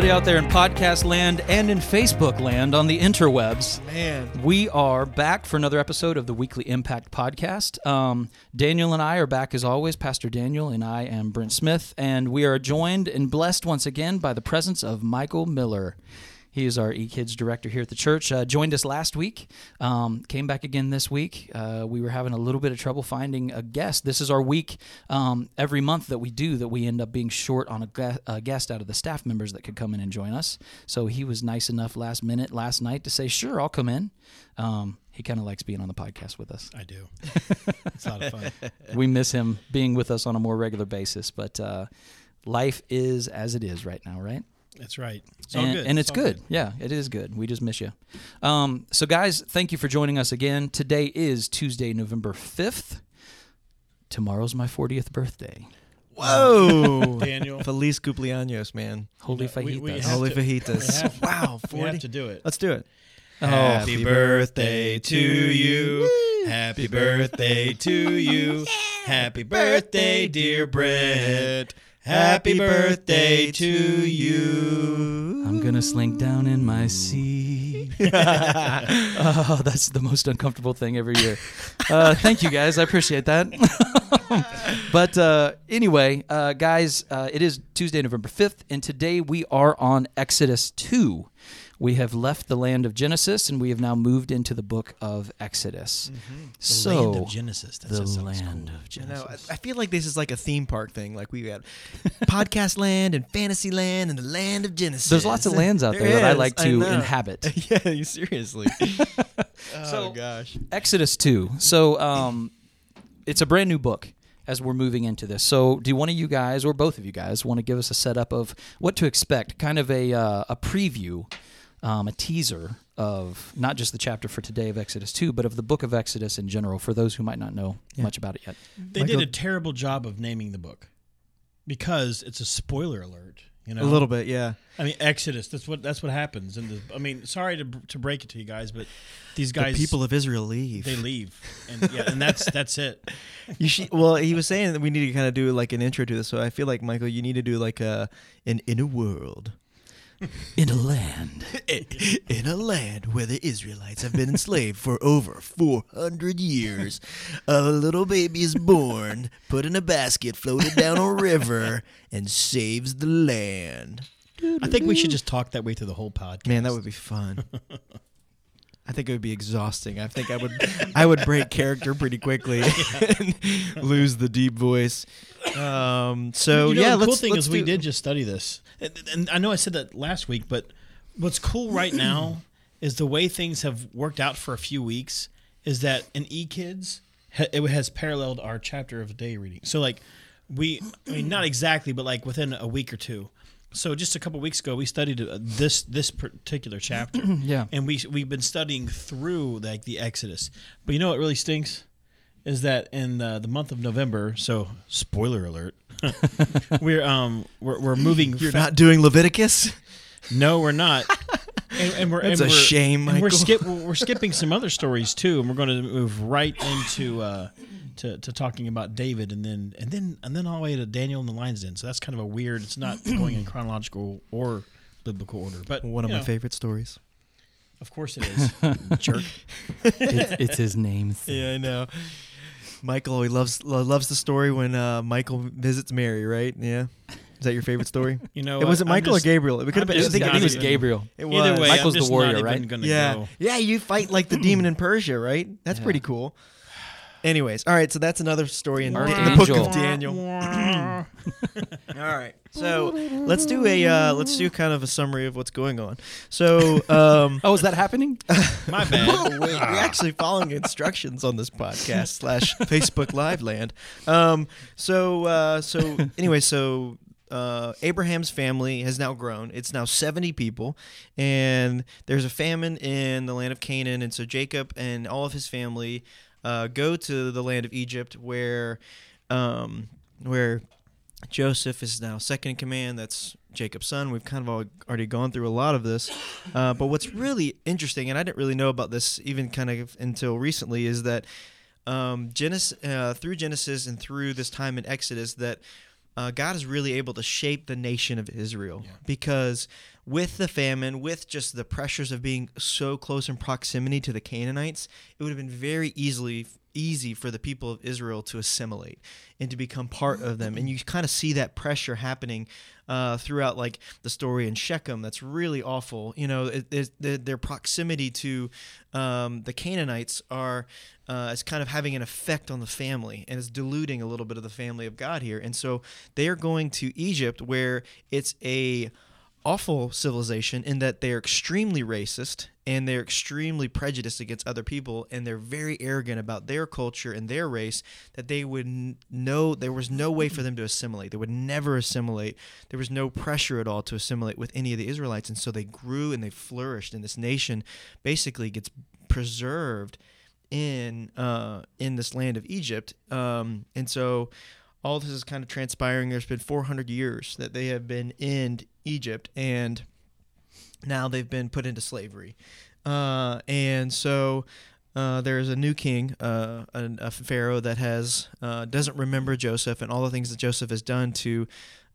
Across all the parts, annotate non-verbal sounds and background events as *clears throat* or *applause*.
everybody out there in podcast land and in Facebook land on the interwebs. Man. We are back for another episode of the Weekly Impact Podcast. Um, Daniel and I are back as always. Pastor Daniel and I am Brent Smith, and we are joined and blessed once again by the presence of Michael Miller. He is our eKids director here at the church. Uh, joined us last week, um, came back again this week. Uh, we were having a little bit of trouble finding a guest. This is our week um, every month that we do that we end up being short on a, gu- a guest out of the staff members that could come in and join us. So he was nice enough last minute last night to say, "Sure, I'll come in." Um, he kind of likes being on the podcast with us. I do. *laughs* it's a lot of fun. we miss him being with us on a more regular basis, but uh, life is as it is right now, right? That's right. It's all and, good. and it's, all good. Yeah, it is good. We just miss you. Um, so, guys, thank you for joining us again. Today is Tuesday, November 5th. Tomorrow's my 40th birthday. Whoa. *laughs* Daniel. Feliz cumpleaños, man. Holy No, we- we fajitas. Holy to- we fajitas. have- Wow, We have to do it. Let's do it. Happy birthday to *laughs* you. Happy birthday to you. Happy birthday, dear Brent. Happy birthday to you. I'm going to slink down in my seat. *laughs* oh, that's the most uncomfortable thing every year. Uh, thank you, guys. I appreciate that. *laughs* but uh, anyway, uh, guys, uh, it is Tuesday, November 5th, and today we are on Exodus 2. We have left the land of Genesis and we have now moved into the book of Exodus. The So, land of Genesis. That the land cool. of I Genesis. know. I I feel like this is like a theme park thing. Like we got *laughs* podcast land and fantasy land and the land of Genesis. There's lots of lands out *laughs* there, that I like to know. inhabit. *laughs* yeah, you seriously. oh So- gosh. Exodus 2. So um, it's a brand new book as we're moving into this. So do one of you guys, or both of you guys, want to give us a setup of what to expect, kind of a, uh, a preview, um, a teaser of not just the chapter for today of Exodus 2, but of the book of Exodus in general for those who might not know Yeah. much about it yet. They Michael- did a terrible job of naming the book because it's a spoiler alert. You know, A little bit, yeah. I mean, Exodus. That's what that's what happens. And I mean, sorry to to break it to you guys, but these guys, the people of Israel leave. they leave, and yeah, and that's that's it. You should, well, he was saying that we need to kind of do like an intro to this. So I feel like Michael, you need to do like a an inner world In a land. *laughs* in a land where the Israelites have been enslaved for over 400 years. A little baby is born, put in a basket, floated down a river, and saves the land. I think we should just talk that way through the whole podcast. Man, that would be fun. *laughs* I think it would be exhausting. I think I would I would break character pretty quickly *laughs* and lose the deep voice. Um, so you know, yeah, the cool thing is we did just study this, and, and I know I said that last week, but what's cool right now *clears throat* is the way things have worked out for a few weeks. Is that in eKids, ha- it has paralleled our chapter of a day reading. So like we, I mean, not exactly, but like within a week or two. So just a couple weeks ago, we studied uh, this this particular chapter, *clears throat* Yeah. and we we've been studying through like the Exodus. But you know what really stinks is that in uh, the month of November. So spoiler alert, *laughs* we're um we're, we're moving. You're fa- not doing Leviticus? No, we're not. And, and we're and a we're, shame, and we're skip we're, *laughs* skipping some other stories too, and we're going to move right into uh, to, to talking about David, and then and then and then all the way to Daniel and the Lions Den. So that's kind of a weird. It's not going in chronological or biblical order, but One of my know, favorite stories. Of course it is. *laughs* Jerk. it's, it's his name. Yeah, I know. Michael, he loves lo- loves the story when uh, Michael visits Mary, right? Yeah. Is that your favorite story? *laughs* You know, it was it I'm Michael just- or Gabriel? It could have I'm been. I just think, I I think it was even- Gabriel. it Either way, Michael's I'm the warrior, not even right? Gonna Yeah, Go. yeah. You fight like the *clears throat* demon in Persia, right? That's Yeah. pretty cool. Anyways, all right. So that's another story in, in the book of Daniel. *clears throat* All right. So let's do a uh, let's do kind of a summary of what's going on. So um, *laughs* Oh, is that happening? *laughs* My bad. we're, we're actually following instructions on this podcast slash Facebook Live land. Um, so uh, so *laughs* anyway, so uh, Abraham's family has now grown. It's now seventy people, and there's a famine in the land of Canaan, and so Jacob and all of his family uh, go to the land of Egypt, where um, where Joseph is now second in command. That's Jacob's son. We've kind of all, already gone through a lot of this. Uh, but what's really interesting, and I didn't really know about this even kind of until recently, is that um, Genesis, uh, through Genesis and through this time in Exodus, that uh, God is really able to shape the nation of Israel because with the famine, with just the pressures of being so close in proximity to the Canaanites, it would have been very easily easy for the people of Israel to assimilate and to become part of them. And you kind of see that pressure happening uh, throughout, like the story in Shechem. That's really awful. You know, it, it, their, proximity to um, the Canaanites are uh, is kind of having an effect on the family and is diluting a little bit of the family of God here. And so they are going to Egypt, where it's a awful civilization in that they're extremely racist and they're extremely prejudiced against other people and they're very arrogant about their culture and their race that they would n- know there was no way for them to assimilate. They would never assimilate. There was no pressure at all to assimilate with any of the israelites. And so they grew and they flourished. And this nation basically gets preserved in uh, in this land of Egypt. Um, and so all this is kind of transpiring. There's been 400 years that they have been in Egypt, and now they've been put into slavery. Uh, and so uh, there's a new king, uh, a, a pharaoh that has uh, doesn't remember Joseph and all the things that Joseph has done to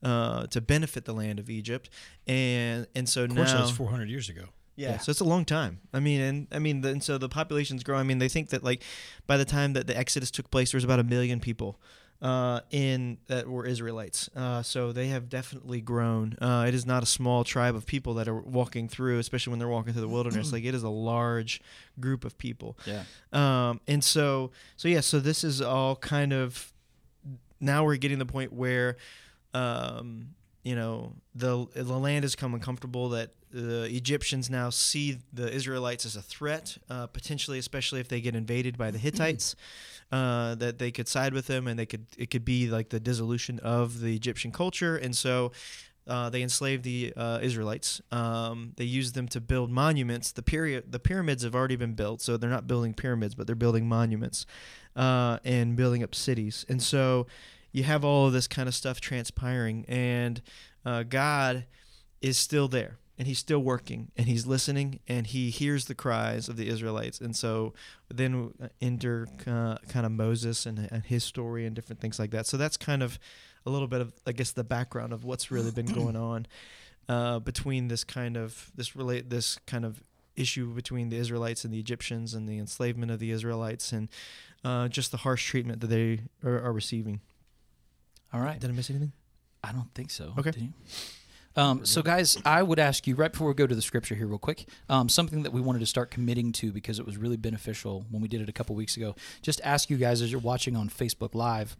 uh, to benefit the land of Egypt, and and so Of course, now that was 400 years ago. yeah, Yeah. so it's a long time. I mean, and I mean, the, and so the population's growing. I mean, they think that like by the time that the Exodus took place, there was about a million people uh, in that were Israelites. Uh, so they have definitely grown. Uh, it is not a small tribe of people that are walking through, especially when they're walking through the wilderness. like it is a large group of people. Yeah. Um, and so, so yeah, so this is all kind of now we're getting to the point where, um, you know, the the land has come uncomfortable. That the Egyptians now see the Israelites as a threat, uh, potentially, especially if they get invaded by the Hittites. *clears throat* Uh, that they could side with them, and they could it could be like the dissolution of the Egyptian culture, and so. Uh, they enslaved the uh, Israelites. Um, they used them to build monuments. The period, the pyramids have already been built, so they're not building pyramids, but they're building monuments uh, and building up cities. And so you have all of this kind of stuff transpiring, and uh, God is still there, and He's still working, and He's listening, and He hears the cries of the Israelites. And so then enter uh, kind of Moses and, and his story and different things like that. So that's kind of a little bit of, I guess, the background of what's really been *clears throat* going on uh, between this kind of this relate this kind of issue between the Israelites and the Egyptians and the enslavement of the Israelites and uh, just the harsh treatment that they are, are receiving. All right. Did I miss anything? I don't think so. Okay. Um, so, guys, I would ask you right before we go to the scripture here, real quick, um, something that we wanted to start committing to because it was really beneficial when we did it a couple weeks ago. Just ask you guys as you're watching on Facebook Live.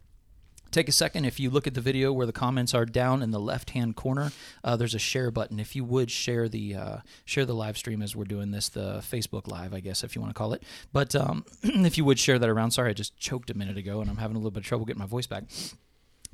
Take a second. If you look at the video where the comments are down in the left-hand corner, uh, there's a share button. If you would share the uh, share the live stream as we're doing this, the Facebook Live, I guess, if you want to call it. But um, *clears throat* if you would share that around, sorry, I just choked a minute ago and I'm having a little bit of trouble getting my voice back.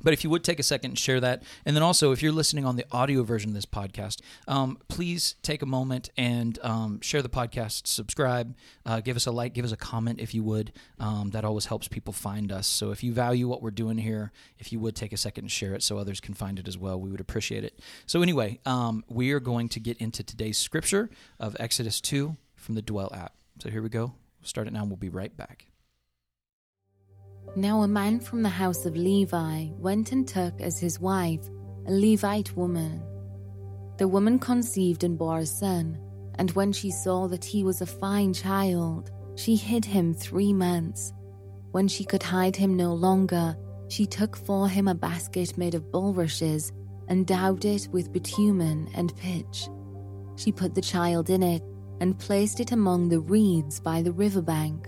But if you would take a second and share that, and then also if you're listening on the audio version of this podcast, um, please take a moment and um, share the podcast, subscribe, uh, give us a like, give us a comment if you would. Um, that always helps people find us. So if you value what we're doing here, if you would take a second and share it so others can find it as well, we would appreciate it. So anyway, um, we are going to get into today's scripture of Exodus 2 from the Dwell app. So here we go. We'll start it now. and We'll be right back. Now a man from the house of Levi went and took as his wife a Levite woman. The woman conceived and bore a son, and when she saw that he was a fine child, she hid him three months. When she could hide him no longer, she took for him a basket made of bulrushes and daubed it with bitumen and pitch. She put the child in it and placed it among the reeds by the river bank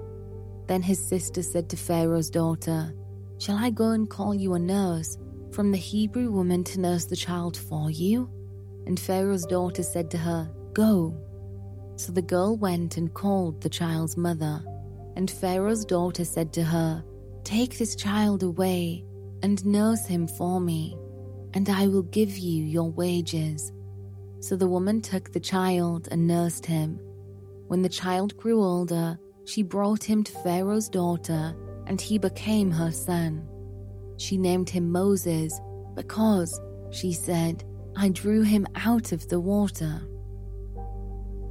Then his sister said to Pharaoh's daughter, Shall I go and call you a nurse from the Hebrew woman to nurse the child for you? And Pharaoh's daughter said to her, Go. So the girl went and called the child's mother. And Pharaoh's daughter said to her, Take this child away and nurse him for me, and I will give you your wages. So the woman took the child and nursed him. When the child grew older, she brought him to Pharaoh's daughter, and he became her son. She named him Moses because, she said, I drew him out of the water.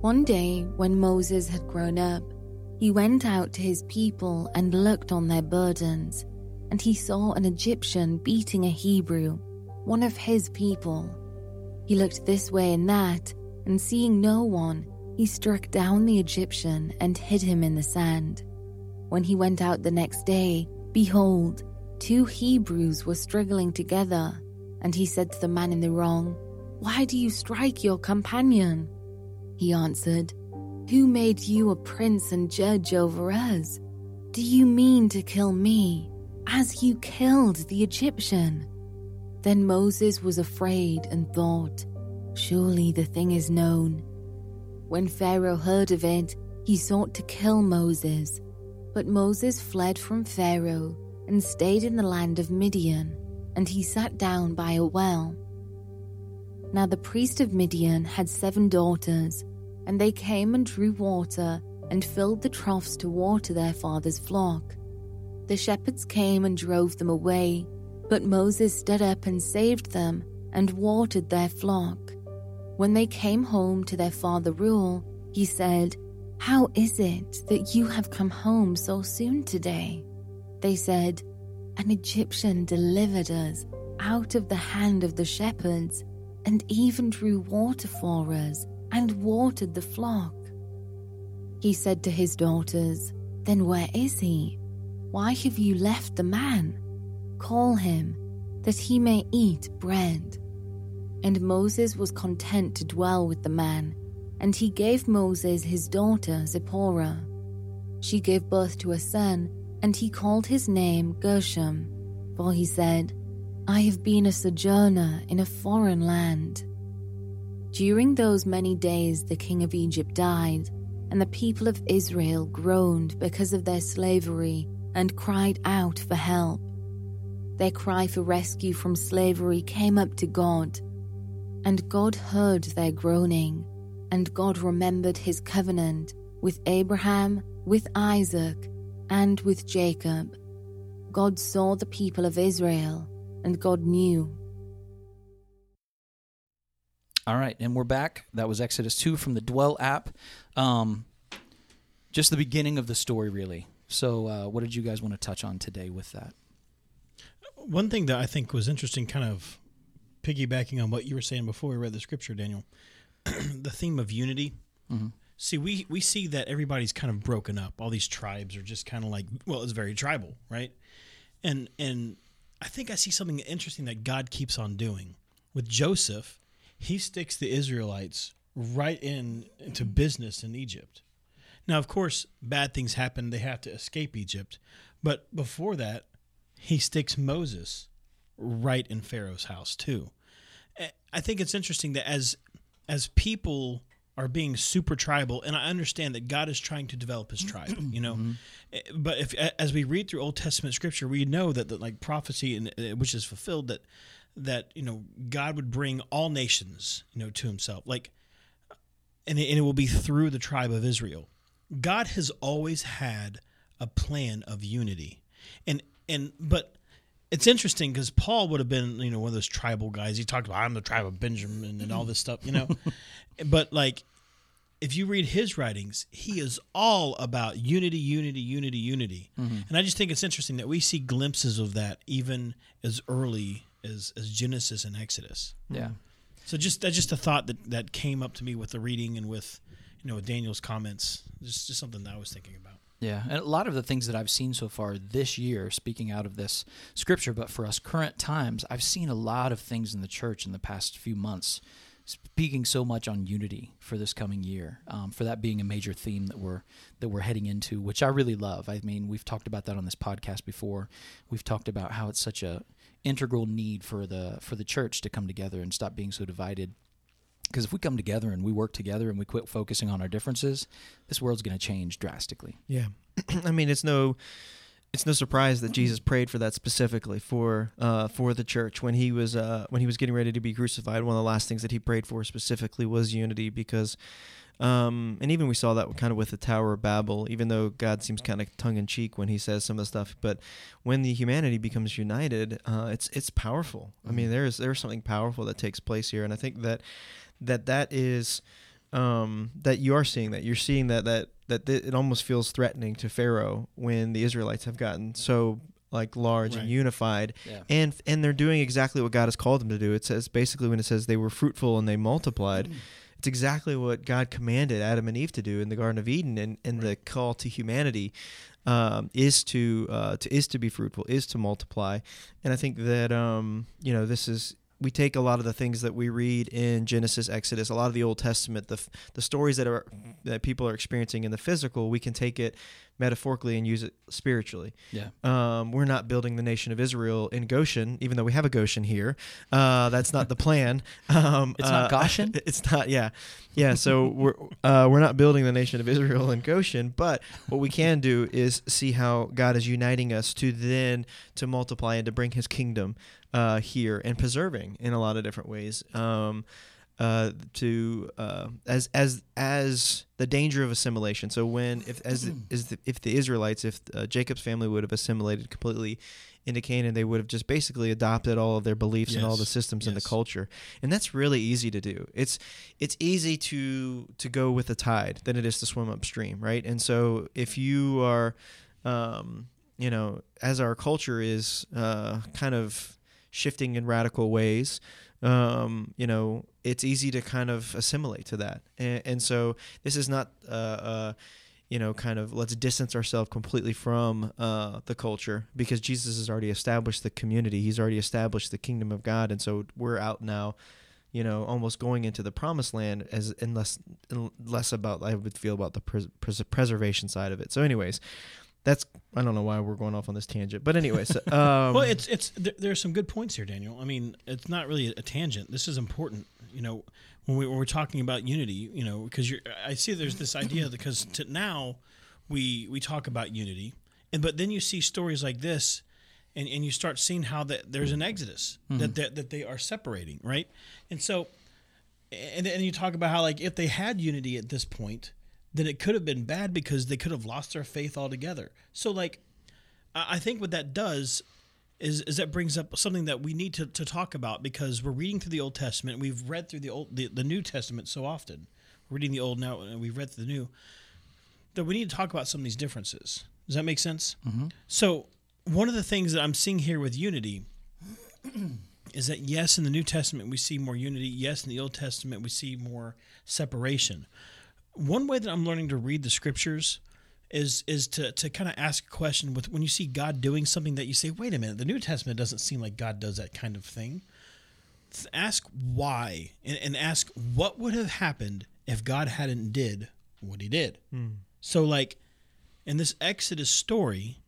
One day, when Moses had grown up, he went out to his people and looked on their burdens, and he saw an Egyptian beating a Hebrew, one of his people. He looked this way and that, and seeing no one, he struck down the Egyptian and hid him in the sand. When he went out the next day, behold, two Hebrews were struggling together, and he said to the man in the wrong, Why do you strike your companion? He answered, Who made you a prince and judge over us? Do you mean to kill me, as you killed the Egyptian? Then Moses was afraid and thought, Surely the thing is known. When Pharaoh heard of it, he sought to kill Moses. But Moses fled from Pharaoh and stayed in the land of Midian, and he sat down by a well. Now the priest of Midian had seven daughters and they came and drew water and filled the troughs to water their father's flock. The shepherds came and drove them away, but Moses stood up and saved them and watered their flock. When they came home to their father Reuel, he said, How is it that you have come home so soon today? They said, An Egyptian delivered us out of the hand of the shepherds and even drew water for us and watered the flock. He said to his daughters, Then where is he? Why have you left the man? Call him, that he may eat bread. And Moses was content to dwell with the man, and he gave Moses his daughter Zipporah. She gave birth to a son, and he called his name Gershom, for he said, I have been a sojourner in a foreign land. During those many days, the king of Egypt died, and the people of Israel groaned because of their slavery and cried out for help. Their cry for rescue from slavery came up to God, and God heard their groaning, and God remembered his covenant with Abraham, with Isaac, and with Jacob. God saw the people of Israel, and God knew All right, and we're back. That was Exodus 2 from the Dwell app. Um, just the beginning of the story, really. So, uh, what did you guys want to touch on today with that? One thing that I think was interesting, kind of piggybacking on what you were saying before we read the scripture, Daniel, *clears throat* the theme of unity. Mm-hmm. See, we, we see that everybody's kind of broken up. All these tribes are just kind of like, well, it's very tribal, right? And and I think I see something interesting that God keeps on doing with Joseph he sticks the Israelites right in into business in Egypt. Now, of course, bad things happen; they have to escape Egypt. But before that, he sticks Moses right in Pharaoh's house too. I think it's interesting that as as people are being super tribal, and I understand that God is trying to develop His tribe, *clears throat* you know. Mm-hmm. But if as we read through Old Testament scripture, we know that the like prophecy and uh, which is fulfilled that that you know God would bring all nations you know to Himself, like, and it, and it will be through the tribe of Israel. God has always had a plan of unity, and and but it's interesting because Paul would have been you know one of those tribal guys. He talked about I'm the tribe of Benjamin and all this stuff, you know, *laughs* but like if you read his writings, he is all about unity, unity, unity, unity. Mm-hmm. And I just think it's interesting that we see glimpses of that even as early as as Genesis and Exodus. Yeah. So just that's just a thought that that came up to me with the reading and with you know with Daniel's comments. Just just something that I was thinking about. Yeah, and a lot of the things that I've seen so far this year, speaking out of this scripture, but for us current times, I've seen a lot of things in the church in the past few months speaking so much on unity for this coming year, um, for that being a major theme that we're that we're heading into, which I really love. I mean, we've talked about that on this podcast before. We've talked about how it's such a integral need for the for the church to come together and stop being so divided. Because if we come together and we work together and we quit focusing on our differences, this world's going to change drastically. Yeah, *clears throat* I mean it's no it's no surprise that Jesus prayed for that specifically for uh, for the church when he was uh, when he was getting ready to be crucified. One of the last things that he prayed for specifically was unity, because um, and even we saw that kind of with the Tower of Babel. Even though God seems kind of tongue in cheek when he says some of the stuff, but when the humanity becomes united, uh, it's it's powerful. I mean, there's there's something powerful that takes place here, and I think that that that is um, that you are seeing that you're seeing that that that th- it almost feels threatening to Pharaoh when the Israelites have gotten so like large Right. and unified Yeah. and and they're doing exactly what God has called them to do. It says basically when it says they were fruitful and they multiplied, it's exactly what God commanded Adam and Eve to do in the Garden of Eden, and, and the call to humanity um, is to, uh, to is to be fruitful, is to multiply, and I think that um, you know this is we take a lot of the things that we read in Genesis, Exodus, a lot of the Old Testament, the the stories that are that people are experiencing in the physical, we can take it metaphorically and use it spiritually. Yeah. Um, we're not building the nation of Israel in Goshen, even though we have a Goshen here. Uh, that's not the plan. *laughs* Um, It's not uh, Goshen? *laughs* It's not. Yeah, yeah. So *laughs* we're uh, we're not building the nation of Israel in Goshen, but what we can do is see how God is uniting us to then to multiply and to bring His kingdom uh, here and preserving in a lot of different ways. Um, uh, to uh, as as as the danger of assimilation. So when if as *clears throat* is the, if the Israelites, if uh, Jacob's family would have assimilated completely into Canaan, they would have just basically adopted all of their beliefs and all the systems and the culture, and that's really easy to do. It's it's easy to to go with the tide than it is to swim upstream, right? And so if you are, um, you know, as our culture is uh, kind of shifting in radical ways, um, you know, it's easy to kind of assimilate to that. And, and so this is not, uh, uh, you know, kind of let's distance ourselves completely from uh, the culture because Jesus has already established the community. He's already established the kingdom of God. And so we're out now, you know, almost going into the promised land as and less, less about, I would feel about the pres- pres- preservation side of it. So anyways, that's, I don't know why we're going off on this tangent, but anyways, *laughs* um, well, it's it's there, there are some good points here, Daniel. I mean, it's not really a, a tangent. This is important. You know, when, we, when we're talking about unity, you know, because you're, I see there's this idea because to now we we talk about unity, and but then you see stories like this, and, and you start seeing how that there's an exodus that, that that they are separating, right? And so, and and you talk about how like if they had unity at this point, then it could have been bad because they could have lost their faith altogether. So like, I think what that does is is that brings up something that we need to, to talk about because we're reading through the Old Testament. We've read through the old the, the New Testament so often. We're reading the old now and we've read through the new. That we need to talk about some of these differences. Does that make sense? Mm-hmm. So one of the things that I'm seeing here with unity *clears throat* is that yes, in the New Testament we see more unity. Yes, in the Old Testament we see more separation. One way that I'm learning to read the scriptures is is to to kind of ask a question with when you see God doing something that you say, wait a minute, the New Testament doesn't seem like God does that kind of thing. Ask why and, and ask what would have happened if God hadn't did what he did. Hmm. So like in this Exodus story,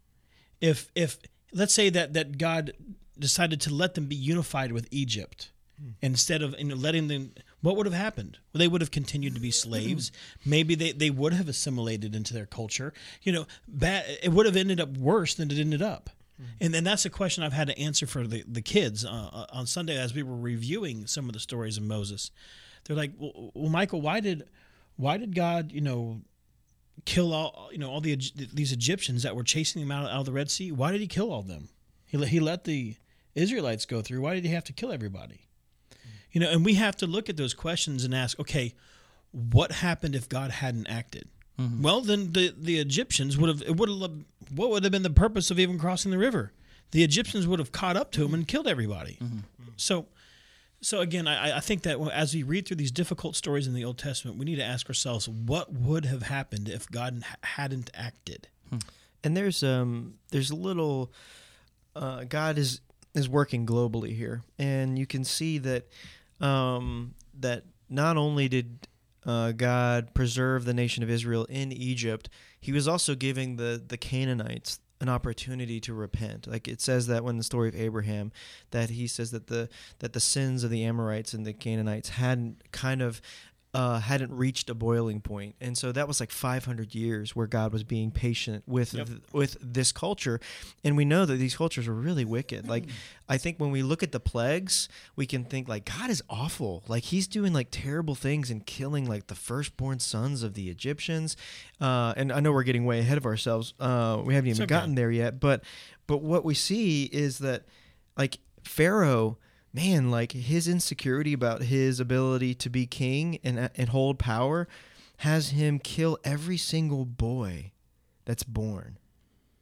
if if let's say that that God decided to let them be unified with Egypt hmm. instead of you know, letting them what would have happened well, they would have continued to be slaves maybe they, they would have assimilated into their culture you know bad, it would have ended up worse than it ended up and then that's a question i've had to answer for the, the kids uh, uh, on sunday as we were reviewing some of the stories of moses they're like well, well michael why did why did god you know kill all you know all the these Egyptians that were chasing them out, out of the Red Sea? Why did he kill all of them? He let, he let the Israelites go through. Why did he have to kill everybody? You know, and we have to look at those questions and ask, okay, what happened if God hadn't acted? Well, then the the Egyptians would have it would have what would have been the purpose of even crossing the river? The Egyptians would have caught up to him and killed everybody. So so again, I, I think that as we read through these difficult stories in the Old Testament, we need to ask ourselves what would have happened if God hadn't acted. and there's um there's a little uh, God is is working globally here, and you can see that um, that not only did uh, God preserve the nation of Israel in Egypt, He was also giving the the Canaanites an opportunity to repent. Like it says that when the story of Abraham, that he says that the that the sins of the Amorites and the Canaanites hadn't kind of uh, hadn't reached a boiling point, and so that was like 500 years where God was being patient with Yep. th- with this culture, and we know that these cultures are really wicked. Like, I think when we look at the plagues, we can think like God is awful. Like He's doing like terrible things and killing like the firstborn sons of the Egyptians. Uh, and I know we're getting way ahead of ourselves. Uh, we haven't even okay. gotten there yet, but but what we see is that like Pharaoh man, like his insecurity about his ability to be king and uh, and hold power has him kill every single boy that's born.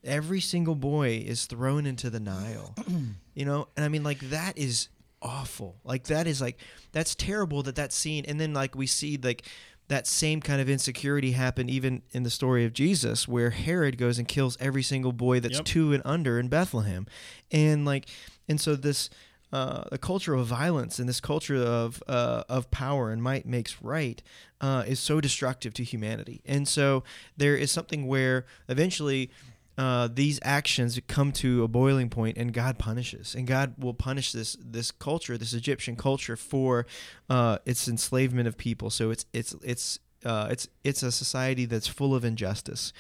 Every single boy is thrown into the Nile. *clears throat* you know, and I mean like that is awful. Like that is like that's terrible that that scene and then like we see like that same kind of insecurity happen even in the story of Jesus where Herod goes and kills every single boy that's Yep. 2 and under in Bethlehem. And like and so this uh, the culture of violence and this culture of uh, of power and might makes right uh, is so destructive to humanity. And so there is something where eventually uh, these actions come to a boiling point, and God punishes, and God will punish this this culture, this Egyptian culture, for uh, its enslavement of people. So it's it's it's uh, it's it's a society that's full of injustice.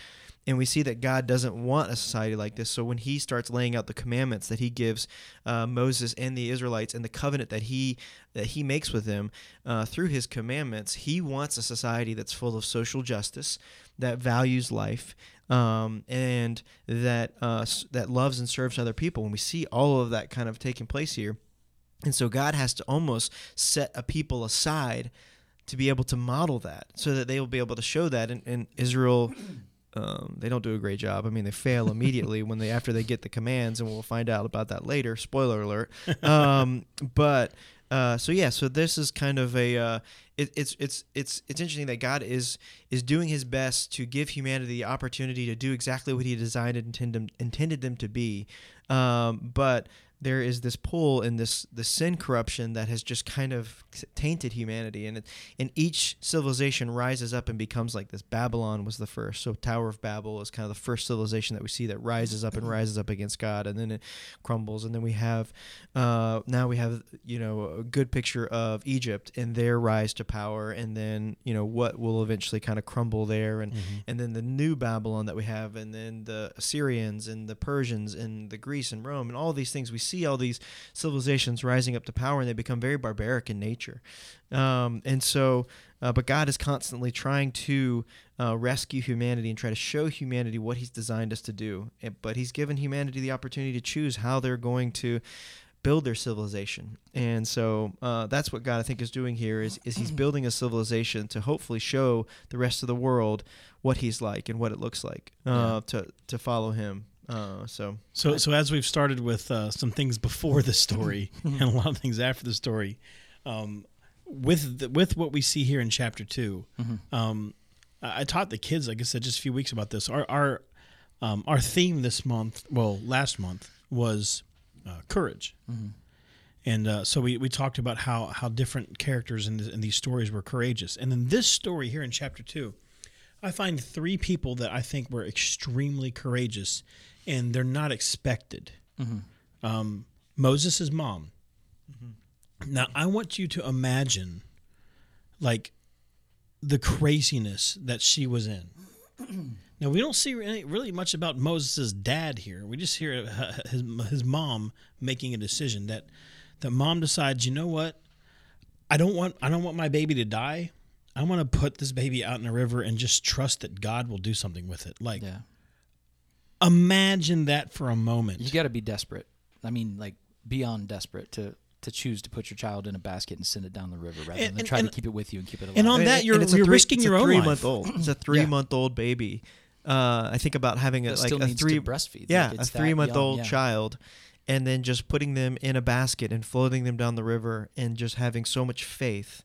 And we see that God doesn't want a society like this. So when He starts laying out the commandments that He gives uh, Moses and the Israelites, and the covenant that He that He makes with them uh, through His commandments, He wants a society that's full of social justice, that values life, um, and that uh, that loves and serves other people. And we see all of that kind of taking place here. And so God has to almost set a people aside to be able to model that so that they will be able to show that. And, and Israel, um, they don't do a great job. I mean, they fail immediately when they after they get the commands, and we'll find out about that later. Spoiler alert. Um, *laughs* but uh, so yeah, so this is kind of a uh, it, it's it's it's it's interesting that God is is doing His best to give humanity the opportunity to do exactly what He designed and intended intended them to be, um, but there is this pull and this the sin corruption that has just kind of tainted humanity. And it, and each civilization rises up and becomes like this. Babylon was the first. So tower of babel is kind of the first civilization that we see that rises up and rises up against god and then it crumbles. And then we have uh, now we have you know a good picture of egypt and their rise to power and then you know what will eventually kind of crumble there. And and then the new babylon that we have and then the assyrians and the persians and the greece and rome and all these things we see all these civilizations rising up to power and they become very barbaric in nature. Um, and so uh, but god is constantly trying to uh, rescue humanity and try to show humanity what he's designed us to do. But he's given humanity the opportunity to choose how they're going to build their civilization. And so uh, that's what god i think is doing here is, is he's *clears throat* building a civilization to hopefully show the rest of the world what he's like and what it looks like uh, to, to follow him uh, so So, so as we've started with uh, some things before the story *laughs* and a lot of things after the story, um, with the, with what we see here in chapter 2 um, I, I taught the kids, like I said, just a few weeks about this. Our our um, our theme this month, well, last month was uh, courage, and uh, so we, we talked about how how different characters in, the, in these stories were courageous, and then this story here in chapter two. I find three people that I think were extremely courageous, and they're not expected. Um, Moses' mom. Now, I want you to imagine, like, the craziness that she was in. *clears throat* Now, we don't see really, really much about Moses' dad here. We just hear uh, his, his mom making a decision that that mom decides, you know what? I don't want I don't want my baby to die. I want to put this baby out in the river and just trust that God will do something with it. Like, Yeah. imagine that for a moment. You got to be desperate. I mean, like beyond desperate to to choose to put your child in a basket and send it down the river rather And- than and- try and- to keep it with you and keep it alive. and on that, you're, it's a you're three- risking it's your a own three life. month old. It's a *clears throat* three month old baby. Uh, I think about having a like a three breastfeed. yeah Like, a it's that three month young, old yeah. child, and then just putting them in a basket and floating them down the river and just having so much faith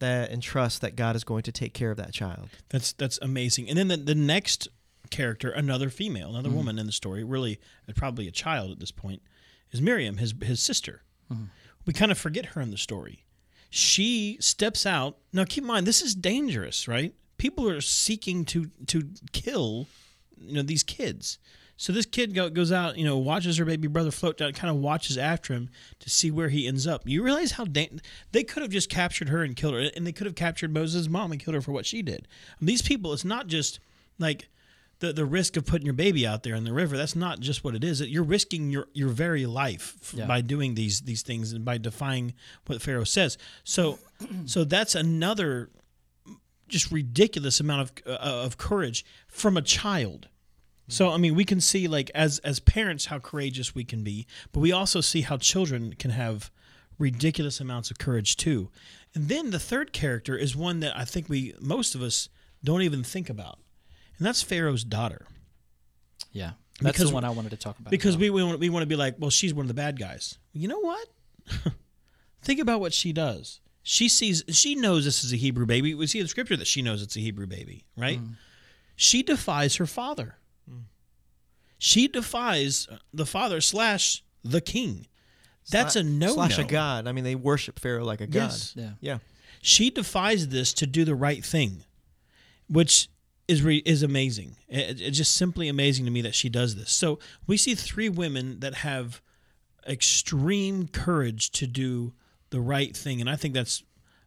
that and trust that God is going to take care of that child. That's that's amazing. And then the, the next character, another female, another woman in the story, really uh, probably a child at this point, is Miriam, his his sister. We kind of forget her in the story. She steps out. Now keep in mind this is dangerous, right? People are seeking to to kill you know these kids. So this kid go, goes out, you know, watches her baby brother float down, kind of watches after him to see where he ends up. You realize how they could have just captured her and killed her, and they could have captured Moses' mom and killed her for what she did. And these people, it's not just like the the risk of putting your baby out there in the river. That's not just what it is. You're risking your your very life f- Yeah. by doing these these things and by defying what Pharaoh says. So *clears throat* so that's another just ridiculous amount of uh, of courage from a child. So I mean, we can see like as as parents how courageous we can be, but we also see how children can have ridiculous amounts of courage too. And then the third character is one that I think we most of us don't even think about, and that's Pharaoh's daughter. Yeah, that's Because- the one I wanted to talk about. Because we we want, we want to be like, well, she's one of the bad guys. You know what? *laughs* Think about what she does. She sees, she knows this is a Hebrew baby. We see in Scripture that she knows it's a Hebrew baby, right? Mm. She defies her father. Mm. She defies the father slash the king. That's a no slash a god. I mean, they worship Pharaoh like a god. Yes. yeah, Yeah. She defies this to do the right thing, which is re- is amazing. It- it's just simply amazing to me that she does this. So we see three women that have extreme courage to do the right thing, and I think that's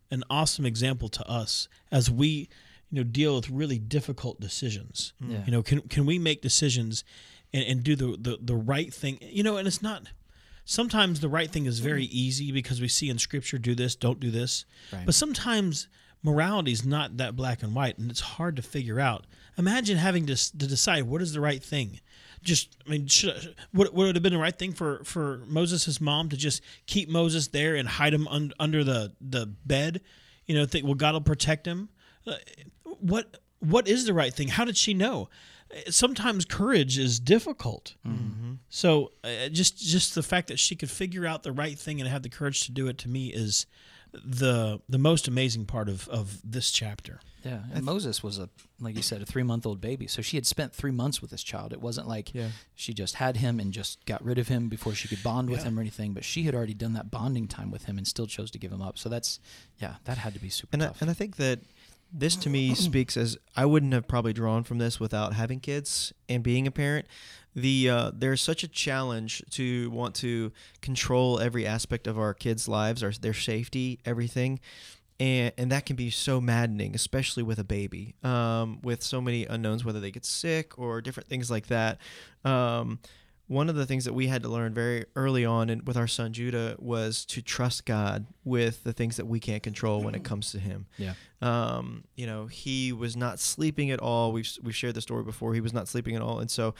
an awesome example to us as we you know deal with really difficult decisions. Mm. Yeah. You know, can can we make decisions and, and do the, the the right thing? You know, and it's not. Sometimes the right thing is very mm. easy because we see in Scripture, do this, don't do this. Right. But sometimes morality is not that black and white, and it's hard to figure out. Imagine having to, to decide what is the right thing. Just, I mean, should, would, would it have been the right thing for for Moses' mom to just keep Moses there and hide him un, under the the bed? You know, think, well, God will protect him. Uh, what what is the right thing? How did she know? Sometimes courage is difficult. So uh, just just the fact that she could figure out the right thing and have the courage to do it to me is the the most amazing part of of this chapter. yeah. And Moses was a, like you said, a three month old baby. So she had spent three months with this child. It wasn't like Yeah. she just had him and just got rid of him before she could bond with Yeah. him or anything. But she had already done that bonding time with him and still chose to give him up. So that's, yeah, that had to be super And I, and I think that this to me *clears throat* speaks as I wouldn't have probably drawn from this without having kids and being a parent. The uh, there's such a challenge to want to control every aspect of our kids' lives, our their safety, everything, and and that can be so maddening, especially with a baby, um, with so many unknowns, whether they get sick or different things like that. Um, one of the things that we had to learn very early on in, with our son Judah was to trust God with the things that we can't control when it comes to him. yeah. Um, you know, he was not sleeping at all. We've we've shared the story before. He was not sleeping at all, and so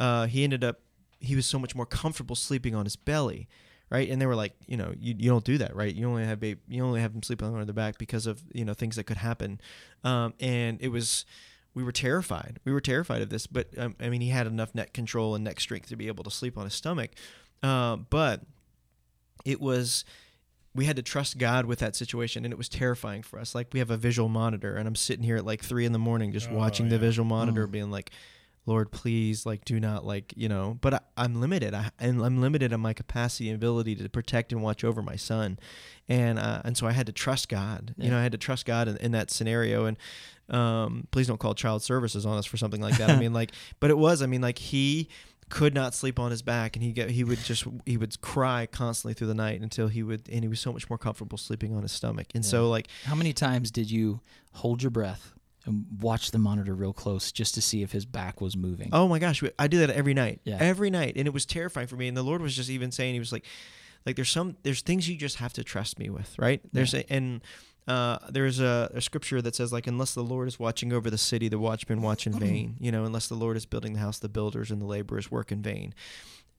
uh, he ended up. He was so much more comfortable sleeping on his belly, right? And they were like, you know, you, you don't do that, right? You only have babe, you only have him sleeping on their back because of you know things that could happen, um, and it was. We were terrified. We were terrified of this, but um, I mean, he had enough neck control and neck strength to be able to sleep on his stomach. Uh, but it was we had to trust God with that situation, and it was terrifying for us. Like we have a visual monitor, and I'm sitting here at like three in the morning just Oh, watching the visual monitor, Mm. being like, "Lord, please, like, do not like, you know." But I, I'm limited. I, and I'm limited in my capacity and ability to protect and watch over my son, and uh, and so I had to trust God. You know, I had to trust God in, in that scenario, and um, please don't call child services on us for something like that. I *laughs* mean, like, but it was. I mean, like he could not sleep on his back and he get he would just he would cry constantly through the night until he would and he was so much more comfortable sleeping on his stomach and so like How many times did you hold your breath and watch the monitor real close just to see if his back was moving? oh my gosh i do that every night Yeah. every night and it was terrifying for me and the lord was just even saying he was like like there's some there's things you just have to trust me with right? There's a, and uh, there's a, a scripture that says like unless the lord is watching over the city the watchmen watch in vain you know unless the lord is building the house the builders and the laborers work in vain.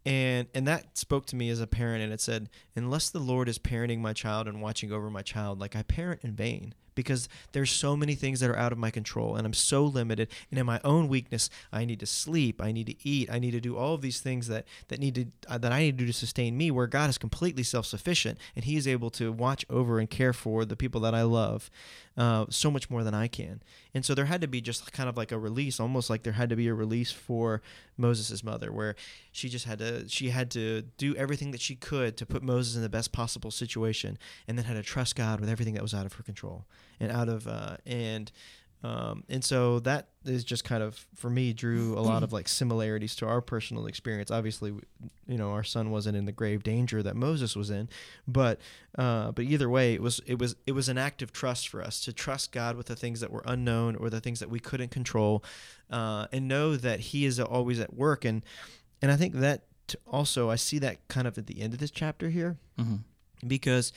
And and that spoke to me as a parent and it said unless the lord is parenting my child and watching over my child like i parent in vain because there's so many things that are out of my control and i'm so limited. And in my own weakness i need to sleep i need to eat i need to do all of these things that that need to uh, that i need to do to sustain me where god is completely self-sufficient and he is able to watch over and care for the people that i love uh, so much more than i can. And so there had to be just kind of like a release almost like there had to be a release for moses' mother where she just had to she had to do everything that she could to put moses in the best possible situation and then had to trust god with everything that was out of her control and out of uh, and Um, and so that is just kind of for me drew a lot of *clears throat* like similarities to our personal experience. Obviously, you know, our son wasn't in the grave danger that Moses was in, but uh, but either way, it was it was it was an act of trust for us to trust God with the things that were unknown or the things that we couldn't control, uh, and know that He is always at work. And and I think that also I see that kind of at the end of this chapter here hmm because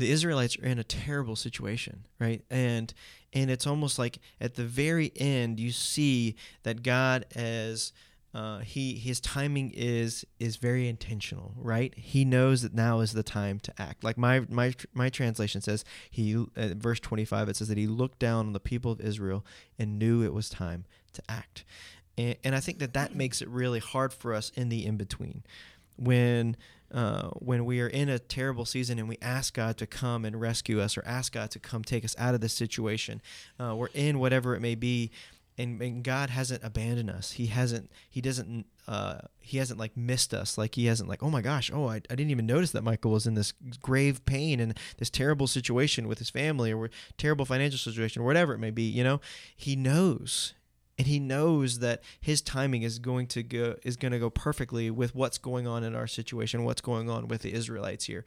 the Israelites are in a terrible situation, right? And and it's almost like at the very end you see that God as uh, he his timing is is very intentional, right? He knows that now is the time to act. Like my my my translation says, he uh, verse twenty five it says that he looked down on the people of Israel and knew it was time to act, and, and I think that that makes it really hard for us in the in between, when uh, when we are in a terrible season and we ask God to come and rescue us or ask God to come take us out of this situation, uh, we're in whatever it may be, and, and God hasn't abandoned us. He hasn't. He doesn't. Uh, he hasn't like missed us. Like he hasn't like, oh my gosh, oh I, I didn't even notice that Michael was in this grave pain and this terrible situation with his family or terrible financial situation or whatever it may be. You know, he knows and he knows that his timing is going to go is going to go perfectly with what's going on in our situation what's going on with the israelites here.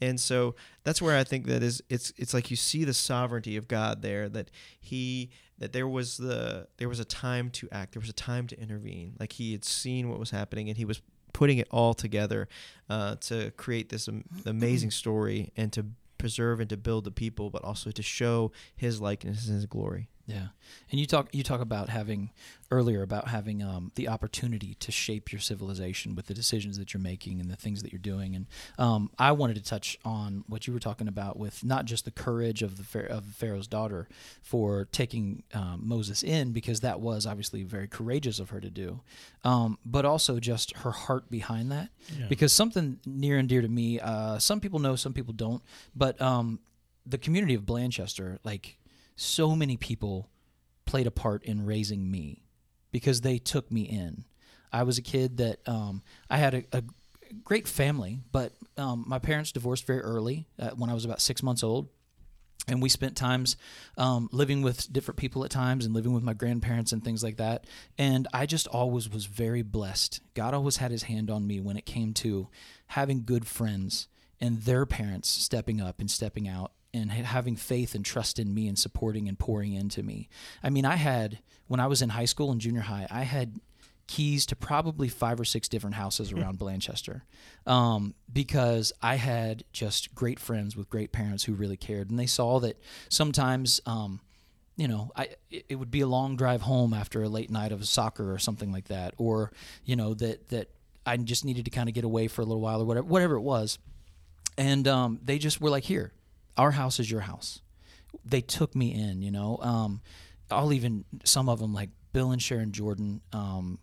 And so that's where i think that is it's it's like you see the sovereignty of god there that he that there was the there was a time to act there was a time to intervene. Like he had seen what was happening and he was putting it all together uh, to create this am- amazing story and to preserve and to build the people but also to show his likeness and his glory Yeah, and you talk you talk about having earlier about having um, the opportunity to shape your civilization with the decisions that you're making and the things that you're doing. And um, I wanted to touch on what you were talking about with not just the courage of the of Pharaoh's daughter for taking um, Moses in because that was obviously very courageous of her to do, um, but also just her heart behind that. Yeah. Because something near and dear to me, uh, some people know, some people don't, but um, the community of Blanchester, like so many people played a part in raising me because they took me in. I was a kid that um, I had a, a great family, but um, my parents divorced very early uh, when I was about six months old. And we spent times um, living with different people at times and living with my grandparents and things like that. And I just always was very blessed. God always had his hand on me when it came to having good friends and their parents stepping up and stepping out and having faith and trust in me and supporting and pouring into me. I mean, I had, when I was in high school and junior high, I had keys to probably five or six different houses around Blanchester um, because I had just great friends with great parents who really cared. And they saw that sometimes, um, you know, I it it would be a long drive home after a late night of soccer or something like that, or you know that that I just needed to kind of get away for a little while or whatever whatever it was, and um, they just were like, "Here, our house is your house." They took me in, you know. Um, I'll even some of them like Bill and Sharon Jordan. Um,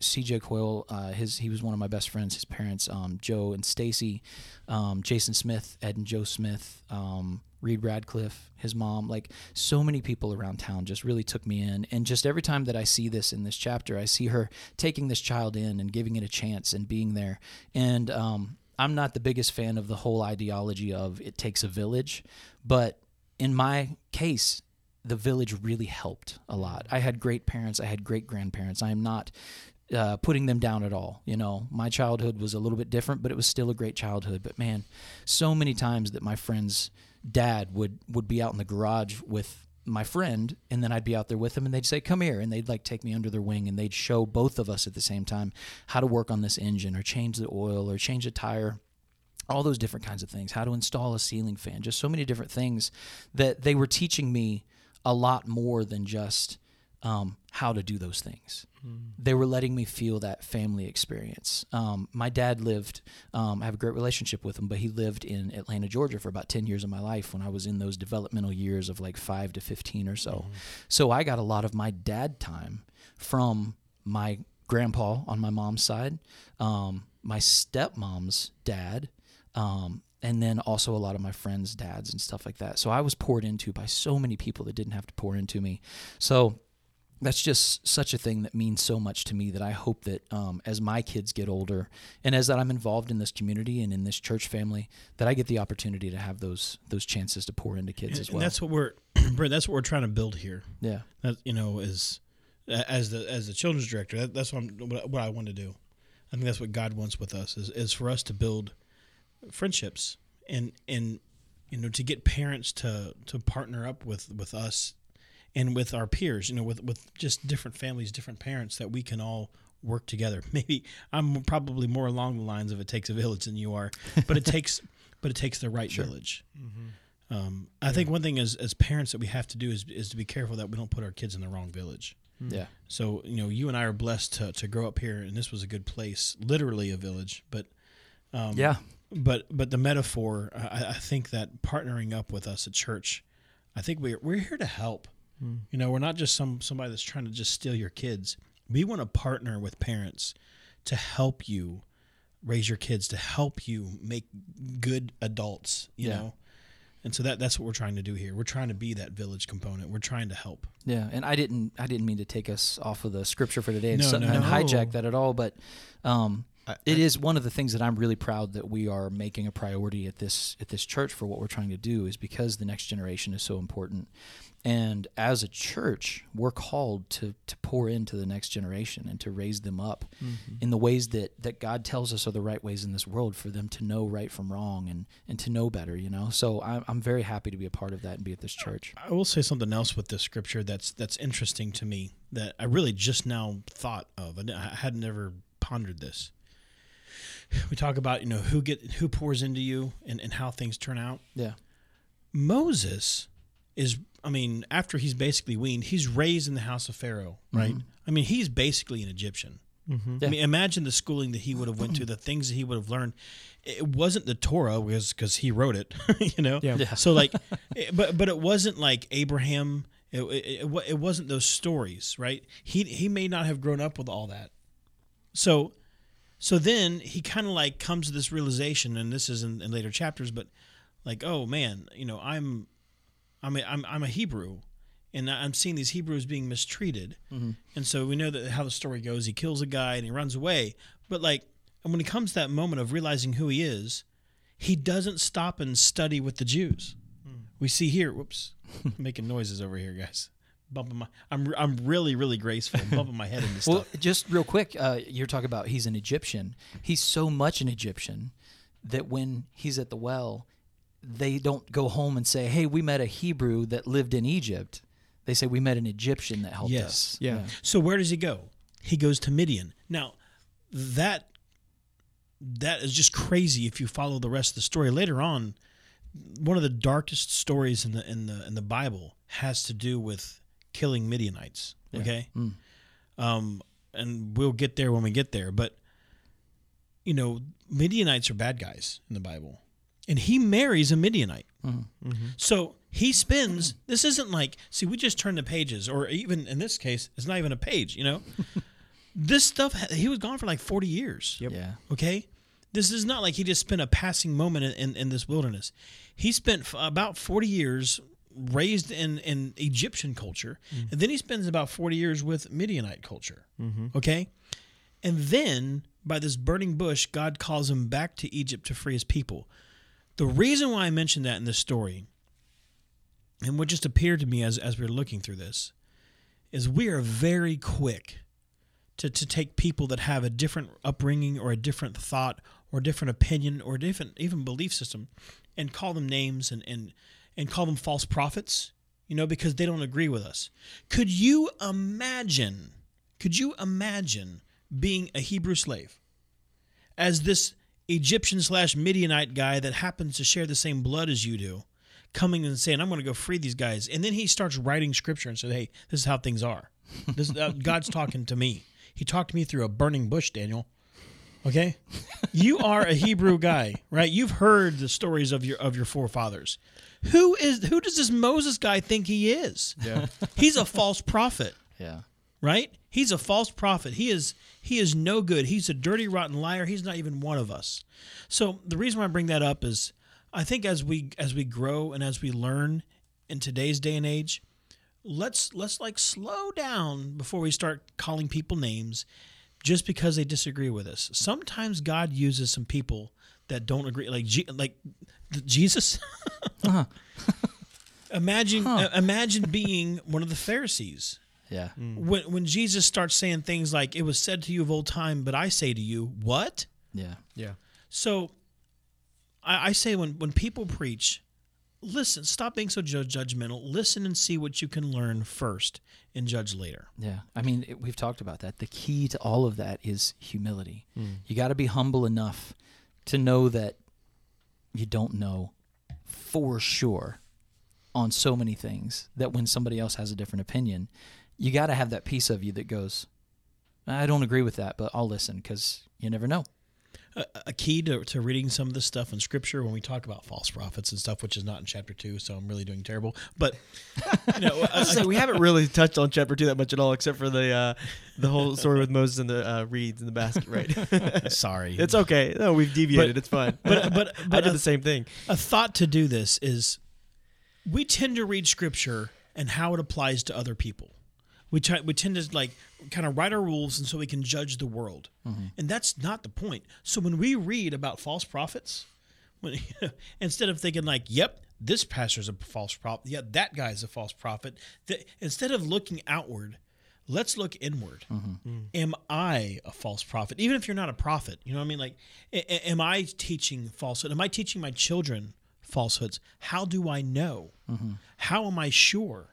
CJ Coyle, uh, his he was one of my best friends. His parents, um, Joe and Stacy, um, Jason Smith, Ed and Joe Smith, um, Reed Radcliffe, his mom, like so many people around town just really took me in. And just every time that I see this in this chapter, I see her taking this child in and giving it a chance and being there. And um, I'm not the biggest fan of the whole ideology of it takes a village, but in my case, the village really helped a lot. I had great parents, I had great grandparents. I am not uh, putting them down at all. You know, my childhood was a little bit different, but it was still a great childhood. But man, so many times that my friend's dad would would be out in the garage with my friend, and then I'd be out there with him, and they'd say, "Come here," and they'd like take me under their wing, and they'd show both of us at the same time how to work on this engine, or change the oil, or change a tire all those different kinds of things, how to install a ceiling fan, just so many different things that they were teaching me a lot more than just um, how to do those things. They were letting me feel that family experience. Um, my dad lived, um, I have a great relationship with him, but he lived in Atlanta, Georgia for about 10 years of my life when I was in those developmental years of like five to 15 or so. So I got a lot of my dad time from my grandpa on my mom's side, um, my stepmom's dad, um, and then also a lot of my friends' dads and stuff like that. So I was poured into by so many people that didn't have to pour into me. So that's just such a thing that means so much to me that I hope that um, as my kids get older and as that I'm involved in this community and in this church family, that I get the opportunity to have those those chances to pour into kids and, as and well. that's what we're *clears throat* Brent, that's what we're trying to build here. yeah, That you know is as the as the children's director. That, that's what I'm what, what I want to do. I think that's what God wants with us is is for us to build friendships and and you know to get parents to to partner up with with us and with our peers. You know with with just different families, different parents that we can all work together. *laughs* Maybe I'm probably more along the lines of it takes a village than you are, but it *laughs* takes but it takes the right village. Um, I think one thing as as parents that we have to do is is to be careful that we don't put our kids in the wrong village. yeah, So you know, you and I are blessed to to grow up here, and this was a good place, literally a village. But um, yeah, but but the metaphor, I, I think that partnering up with us at church, I think we're we're here to help. You know, we're not just some somebody that's trying to just steal your kids. We want to partner with parents to help you raise your kids, to help you make good adults. You Yeah. know. And so that that's what we're trying to do here. We're trying to be that village component. We're trying to help. yeah. And I didn't I didn't mean to take us off of the scripture for today and, No, so- no, and no. hijack that at all, but um, I- it is one of the things that I'm really proud that we are making a priority at this at this church for what we're trying to do is because the next generation is so important. And as a church, we're called to to pour into the next generation and to raise them up mm-hmm. in the ways that that God tells us are the right ways in this world for them to know right from wrong and and to know better. You know, so I'm I'm very happy to be a part of that and be at this church. I will say something else with this scripture that's that's interesting to me that I really just now thought of. I I had never pondered this. We talk about you know who get who pours into you and, and how things turn out. Yeah, Moses is I mean after he's basically weaned, he's raised in the house of Pharaoh, mm-hmm. right? I mean he's basically an Egyptian. Yeah. I mean, imagine the schooling that he would have went to, the things that he would have learned. It wasn't the Torah because because he wrote it, *laughs* you know. Yeah. Yeah. So like, *laughs* it- but but it wasn't like Abraham. It, it, it, it wasn't those stories, right? He he may not have grown up with all that. So, so then he kind of like comes to this realization, and this is in, in later chapters, but like, oh man, you know, I'm, I'm a, I'm I'm a Hebrew, and I'm seeing these Hebrews being mistreated, and so we know that how the story goes. He kills a guy and he runs away, but like, and when it comes to that moment of realizing who he is, he doesn't stop and study with the Jews. We see here, whoops, *laughs* making noises over here, guys. Bumping my, I'm I'm really really graceful, *laughs* bumping my head into stuff. Well, just real quick, uh, you're talking about he's an Egyptian. He's so much an Egyptian that when he's at the well, they don't go home and say, "Hey, we met a Hebrew that lived in Egypt." They say we met an Egyptian that helped Yes. us. Yeah. So where does he go? He goes to Midian. Now, that that is just crazy if you follow the rest of the story. Later on, one of the darkest stories in the in the in the Bible has to do with killing Midianites. Okay, Mm. um, and we'll get there when we get there. But you know, Midianites are bad guys in the Bible, and he marries a Midianite. Hmm. Mm-hmm. So he spends. This isn't like see, we just turn the pages, or even in this case, it's not even a page. You know, *laughs* this stuff. He was gone for like forty years. Yep. Yeah. Okay, this is not like he just spent a passing moment in, in, in this wilderness. He spent f- about forty years raised in, in Egyptian culture, mm-hmm. and then he spends about forty years with Midianite culture. Mm-hmm. Okay, and then by this burning bush, God calls him back to Egypt to free his people. The reason why I mentioned that in this story, and what just appeared to me as, as we were looking through this, is we are very quick to, to take people that have a different upbringing or a different thought or different opinion or different even belief system and call them names and, and, and call them false prophets, you know, because they don't agree with us. Could you imagine, could you imagine being a Hebrew slave as this Egyptian slash Midianite guy that happens to share the same blood as you do, coming and saying, "I'm going to go free these guys," and then he starts writing scripture and said, "Hey, this is how things are. This uh, *laughs* God's talking to me. He talked to me through a burning bush, Daniel." Okay, you are a Hebrew guy, right? You've heard the stories of your of your forefathers. Who is who does this Moses guy think he is? Yeah. He's a false prophet Yeah. Right? He's a false prophet. He is he is no good. He's a dirty, rotten liar. He's not even one of us. So the reason why I bring that up is I think as we as we grow and as we learn in today's day and age, let's let's like slow down before we start calling people names just because they disagree with us. Sometimes God uses some people that don't agree, like Je- like the- Jesus. *laughs* imagine uh, imagine being one of the Pharisees. Yeah. Mm. When when Jesus starts saying things like "It was said to you of old time, but I say to you, what?" Yeah. Yeah. So I, I say when when people preach, listen, stop being so judgmental. Listen and see what you can learn first, and judge later. Yeah. I mean, it, we've talked about that. The key to all of that is humility. Mm. You got to be humble enough to know that you don't know for sure on so many things that when somebody else has a different opinion, you got to have that piece of you that goes, I don't agree with that, but I'll listen because you never know. A, a key to, to reading some of this stuff in Scripture when we talk about false prophets and stuff, which is not in chapter two, so I'm really doing terrible. But you know, *laughs* I was we haven't really touched on chapter two that much at all, except for the uh, the whole story with Moses and the uh, reeds in the basket. Right? *laughs* sorry, it's okay. No, we've deviated. But- it's fine. *laughs* but but I but did a, the same thing. a thought to do this is we tend to read Scripture and how it applies to other people. We try, we tend to like kind of write our rules and so we can judge the world, mm-hmm. and that's not the point. So when we read about false prophets, when *laughs* instead of thinking like, "Yep, this pastor's a false prophet," yeah, that guy's a false prophet. That instead of looking outward, let's look inward. Mm-hmm. Mm. Am I a false prophet? Even if you're not a prophet, you know what I mean? Like, a- a- am I teaching falsehood? Am I teaching my children falsehoods? How do I know? Mm-hmm. How am I sure?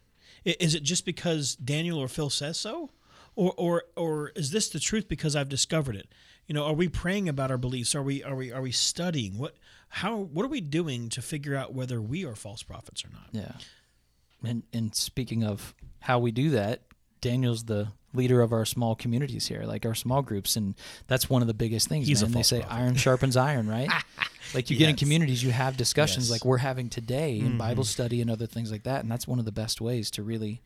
Is it just because Daniel or Phil says so? Or, or, or is this the truth because I've discovered it? You know, are we praying about our beliefs? Are we, are we, are we studying? What, how, what are we doing to figure out whether we are false prophets or not? Yeah. And and speaking of how we do that, Daniel's the leader of our small communities here, like our small groups, and that's one of the biggest things. He's a man. They say prophet. iron sharpens iron, right? *laughs* like you get in communities, you have discussions Yes. like we're having today in Mm-hmm. Bible study and other things like that, and that's one of the best ways to really,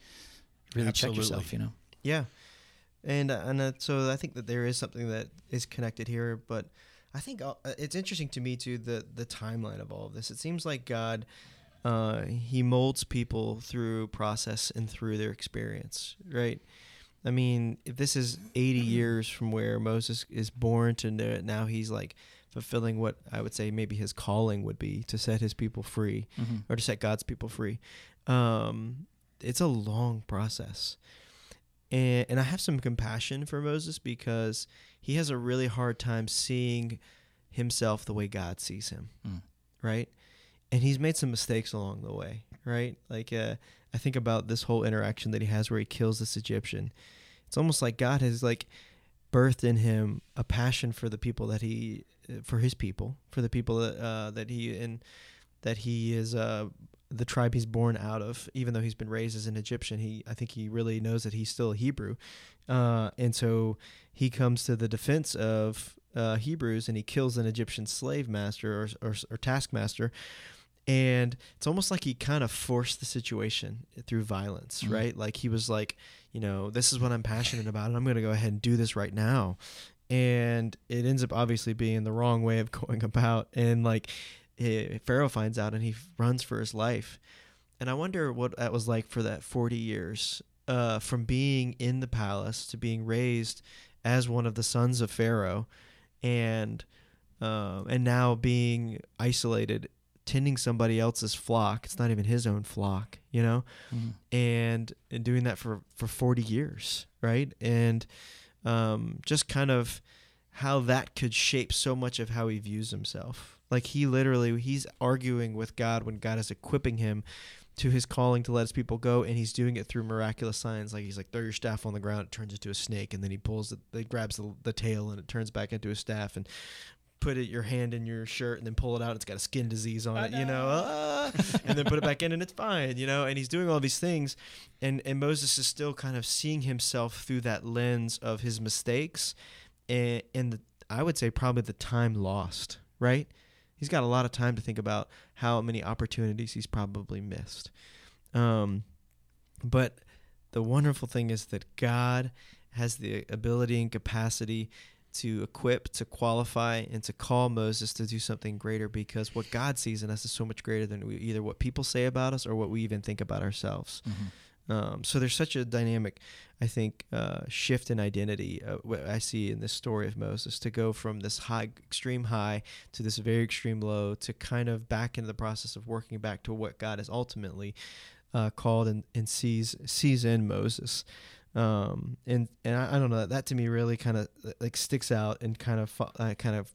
really check yourself. You know. Yeah, and uh, and uh, so I think that there is something that is connected here, but I think uh, it's interesting to me too the the timeline of all of this. It seems like God, uh, He molds people through process and through their experience, right? I mean, if this is 80 years from where Moses is born to now he's like fulfilling what I would say maybe his calling would be to set his people free or to set God's people free. Um, it's a long process. And, and I have some compassion for Moses because he has a really hard time seeing himself the way God sees him, Mm. right? And he's made some mistakes along the way, right? Like uh, I think about this whole interaction that he has where he kills this Egyptian. It's almost like God has like birthed in him a passion for the people that he, for his people, for the people that uh, that he and that he is uh, the tribe he's born out of. Even though he's been raised as an Egyptian, he I think he really knows that he's still a Hebrew, uh, and so he comes to the defense of uh, Hebrews and he kills an Egyptian slave master or, or, or taskmaster. And it's almost like he kind of forced the situation through violence, Mhm. right? Like he was like, you know, this is what I'm passionate about, and I'm going to go ahead and do this right now. And it ends up obviously being the wrong way of *laughs* going about. And like eh, Pharaoh finds out and he runs for his life. And I wonder what that was like for that 40 years uh, from being in the palace to being raised as one of the sons of Pharaoh and um, and now being isolated tending somebody else's flock it's not even his own flock you know Mhm. and and doing that for for 40 years right and um, just kind of how that could shape so much of how he views himself. Like he literally he's arguing with god when god is equipping him to his calling to let his people go and he's doing it through miraculous signs. Like he's like throw your staff on the ground. It turns into a snake and then he pulls it he grabs the, the tail and it turns back into a staff and put it your hand in your shirt and then pull it out. It's got a skin disease on it you know. Ah, and then put it back in and it's fine you know? And he's doing all these things. And and Moses is still kind of seeing himself through that lens of his mistakes and and the, I would say probably the time lost right? He's got a lot of time to think about how many opportunities he's probably missed. Um but the wonderful thing is that God has the ability and capacity to equip, to qualify, and to call Moses to do something greater because what God sees in us is so much greater than we, either what people say about us or what we even think about ourselves. Mhm. Um, so there's such a dynamic, I think, uh, shift in identity. Uh, what I see in this story of Moses to go from this high, extreme high to this very extreme low to kind of back into the process of working back to what God has ultimately uh, called and, and sees sees in Moses. Um, and and I, I don't know that to me really kind of like sticks out and kind of uh, kind of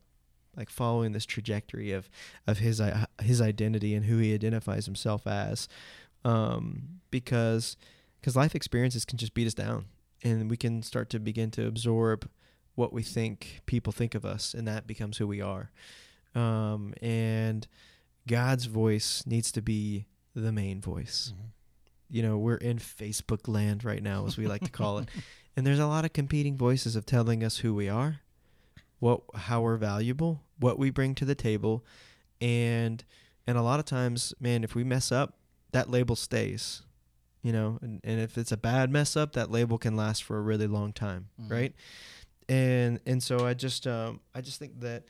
like following this trajectory of of his uh, his identity and who he identifies himself as. Um, because because life experiences can just beat us down and we can start to begin to absorb what we think people think of us and that becomes who we are. Um, and god's voice needs to be the main voice. Mhm. You know we're in facebook land right now as we like to call it. *laughs* And there's a lot of competing voices of telling us who we are what how we're valuable what we bring to the table. And and a lot of times man if we mess up that label stays you know? And, and if it's a bad mess up that label can last for a really long time Mhm. right? And and so i just um i just think that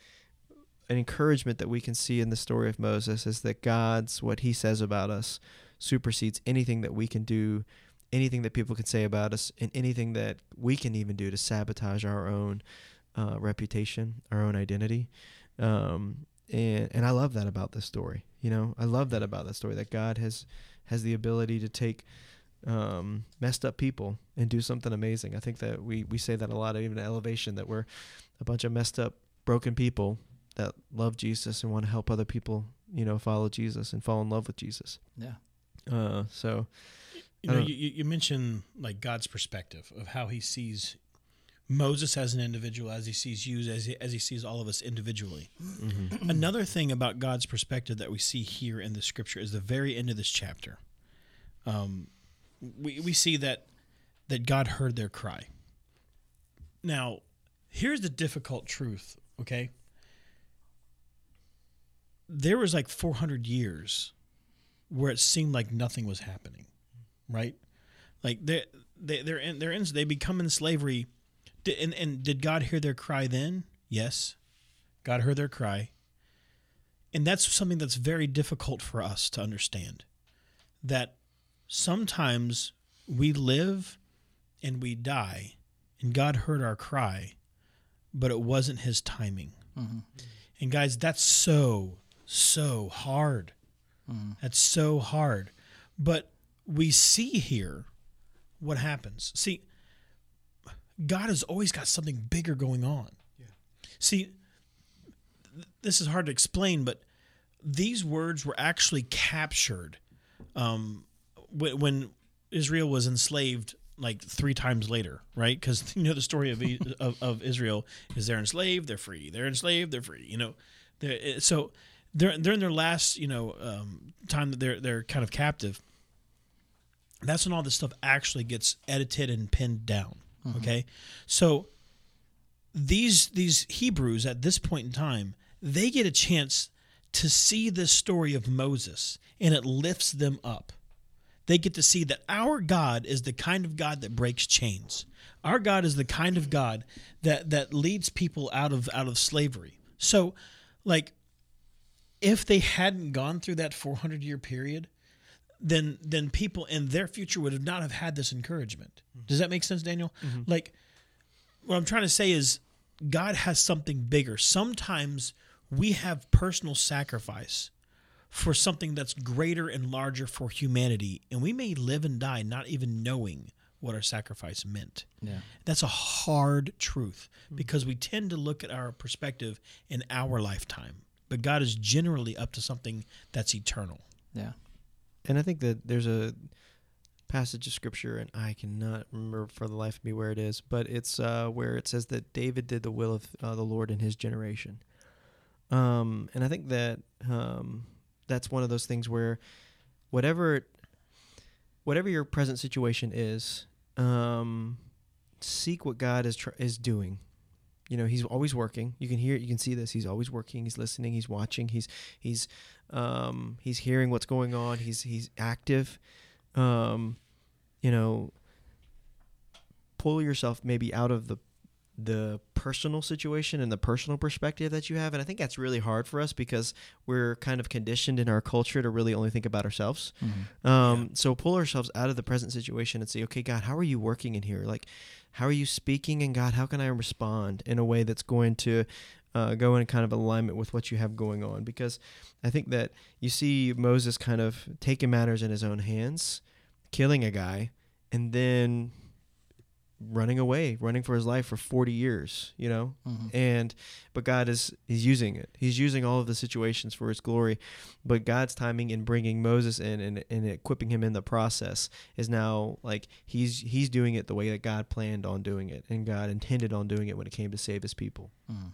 an encouragement that we can see in the story of moses is that god's what he says about us supersedes anything that we can do anything that people can say about us and anything that we can even do to sabotage our own uh, reputation our own identity um, and and I love that about this story. You know, I love that about that story that God has has the ability to take um, messed up people and do something amazing. I think that we we say that a lot, even at Elevation, that we're a bunch of messed up, broken people that love Jesus and want to help other people, you know, follow Jesus and fall in love with Jesus. Yeah. Uh, so You know, you, you mentioned like God's perspective of how He sees Moses as an individual, as He sees you, as He, as he sees all of us individually. Another thing about God's perspective that we see here in the Scripture is the very end of this chapter. Um, we we see that that God heard their cry. Now, here's the difficult truth. Okay, there was like 400 years where it seemed like nothing was happening, right? Like they they they're in they're in they become in slavery, and and did God hear their cry then? Yes, God heard their cry, and that's something that's very difficult for us to understand. That sometimes we live and we die, and God heard our cry, but it wasn't His timing. Mm-hmm. And guys, that's so so hard. That's so hard. But we see here what happens. See, God has always got something bigger going on. Yeah. See, th- this is hard to explain, but these words were actually captured um, when, when Israel was enslaved like three times later, right? Because *laughs* you know the story of, E- of of Israel is they're enslaved, they're free, they're enslaved, they're free. You know, they're, so they're they're in their last you know um, time that they're they're kind of captive. That's when all this stuff actually gets edited and pinned down. Okay, so these these Hebrews at this point in time they get a chance to see this story of Moses and it lifts them up. They get to see that our God is the kind of God that breaks chains. Our God is the kind of God that that leads people out of out of slavery. So like if they hadn't gone through that 400 year period, then then people in their future would have not have had this encouragement. Mm-hmm. Does that make sense, Daniel? Mm-hmm. Like what I'm trying to say is God has something bigger. Sometimes we have personal sacrifice for something that's greater and larger for humanity, and we may live and die not even knowing what our sacrifice meant. Yeah. That's a hard truth mm-hmm. because we tend to look at our perspective in our lifetime, but God is generally up to something that's eternal. Yeah. And I think that there's a passage of scripture, and I cannot remember for the life of me where it is, but it's uh, where it says that David did the will of uh, the Lord in his generation. Um, and I think that um, that's one of those things where whatever whatever your present situation is, um, seek what God is tr- is doing. You know, He's always working. You can hear, you can see this. He's always working. He's listening. He's watching. He's he's um, he's hearing what's going on. He's he's active. Um, you know, pull yourself maybe out of the the personal situation and the personal perspective that you have. And I think that's really hard for us because we're kind of conditioned in our culture to really only think about ourselves. Mhm. Um, So pull ourselves out of the present situation and say, okay, God, how are you working in here? Like, how are you speaking? And God, how can I respond in a way that's going to uh, go in kind of alignment with what you have going on? Because I think that you see Moses kind of taking matters in his own hands, killing a guy, and then running away, running for his life for 40 years, you know? Mhm. and but God is he's using it. He's using all of the situations for his glory. But God's timing in bringing Moses in and, and equipping him in the process is now like he's he's doing it the way that God planned on doing it and God intended on doing it when it came to save his people. Mhm.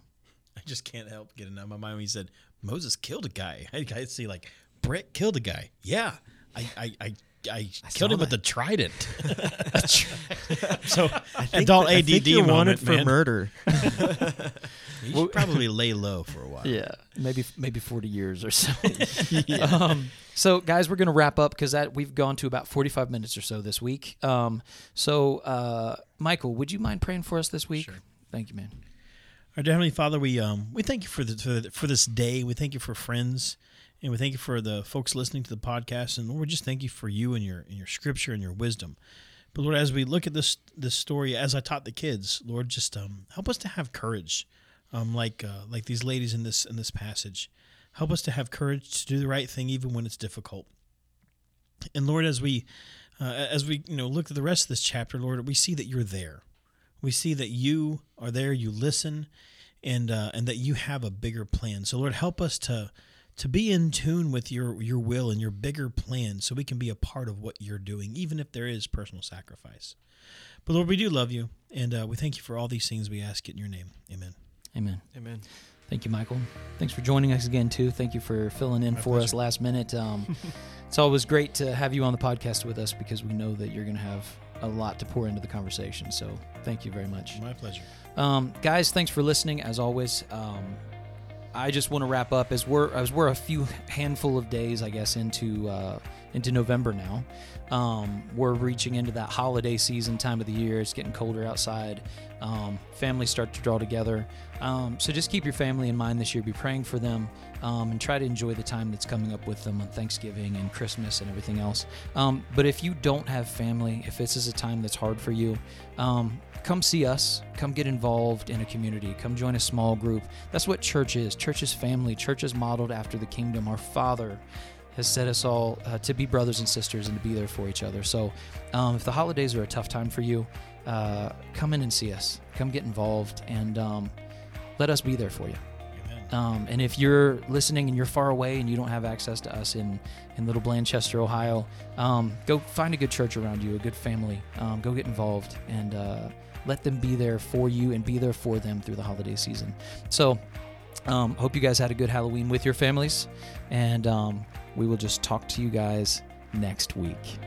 I just can't help getting out of my mind when he said Moses killed a guy. *laughs* I, I see like Brett killed a guy. Yeah, I I I, I, killed saw him with that. the trident. *laughs* *laughs* so think adult that- I ADD think you're moment, wanted for man. murder. *laughs* You should probably lay low for a while. Yeah, maybe maybe forty years or so. um, so, guys, we're gonna wrap up because that we've gone to about forty-five minutes or so this week. Um, so, uh, Michael, would you mind praying for us this week? Sure. Thank you, man. Our dear Heavenly Father, we um we thank you for the, for the for this day. We thank you for friends, and we thank you for the folks listening to the podcast. And Lord, we just thank you for you and your and your scripture and your wisdom. But Lord, as we look at this this story, as I taught the kids, Lord, just um help us to have courage, um like uh, like these ladies in this in this passage. Help us to have courage to do the right thing even when it's difficult. And Lord, as we uh, as we you know look at the rest of this chapter, Lord, we see that you're there. We see that you are there. You listen, and uh, and that you have a bigger plan. So Lord, help us to to be in tune with your your will and your bigger plan, so we can be a part of what you're doing, even if there is personal sacrifice. But Lord, we do love you, and uh, we thank you for all these things. We ask it in your name. Amen. Amen. Amen. Thank you, Michael. Thanks for joining us again too. Thank you for filling in My for us last minute. Um, *laughs* it's always great to have you on the podcast with us because we know that you're going to have a lot to pour into the conversation. So, thank you very much. My pleasure. Um, guys, thanks for listening. As always, um, I just want to wrap up as we're as we're a few *laughs* handful of days, I guess, into uh, into November now. Um, we're reaching into that holiday season time of the year. It's getting colder outside. Um, families start to draw together. Um, so just keep your family in mind this year. Be praying for them um, and try to enjoy the time that's coming up with them on Thanksgiving and Christmas and everything else. Um, but if you don't have family, if this is a time that's hard for you, um, come see us. Come get involved in a community. Come join a small group. That's what church is. Church is family. Church is modeled after the kingdom. Our Father has set us all uh, to be brothers and sisters and to be there for each other. So, um, if the holidays are a tough time for you, uh, come in and see us. Come get involved and um, let us be there for you. Um, and if you're listening and you're far away and you don't have access to us in, in Little Blanchester, Ohio, um, go find a good church around you, a good family. Um, go get involved and uh, let them be there for you and be there for them through the holiday season. So, um, hope you guys had a good Halloween with your families, and um, we will just talk to you guys next week.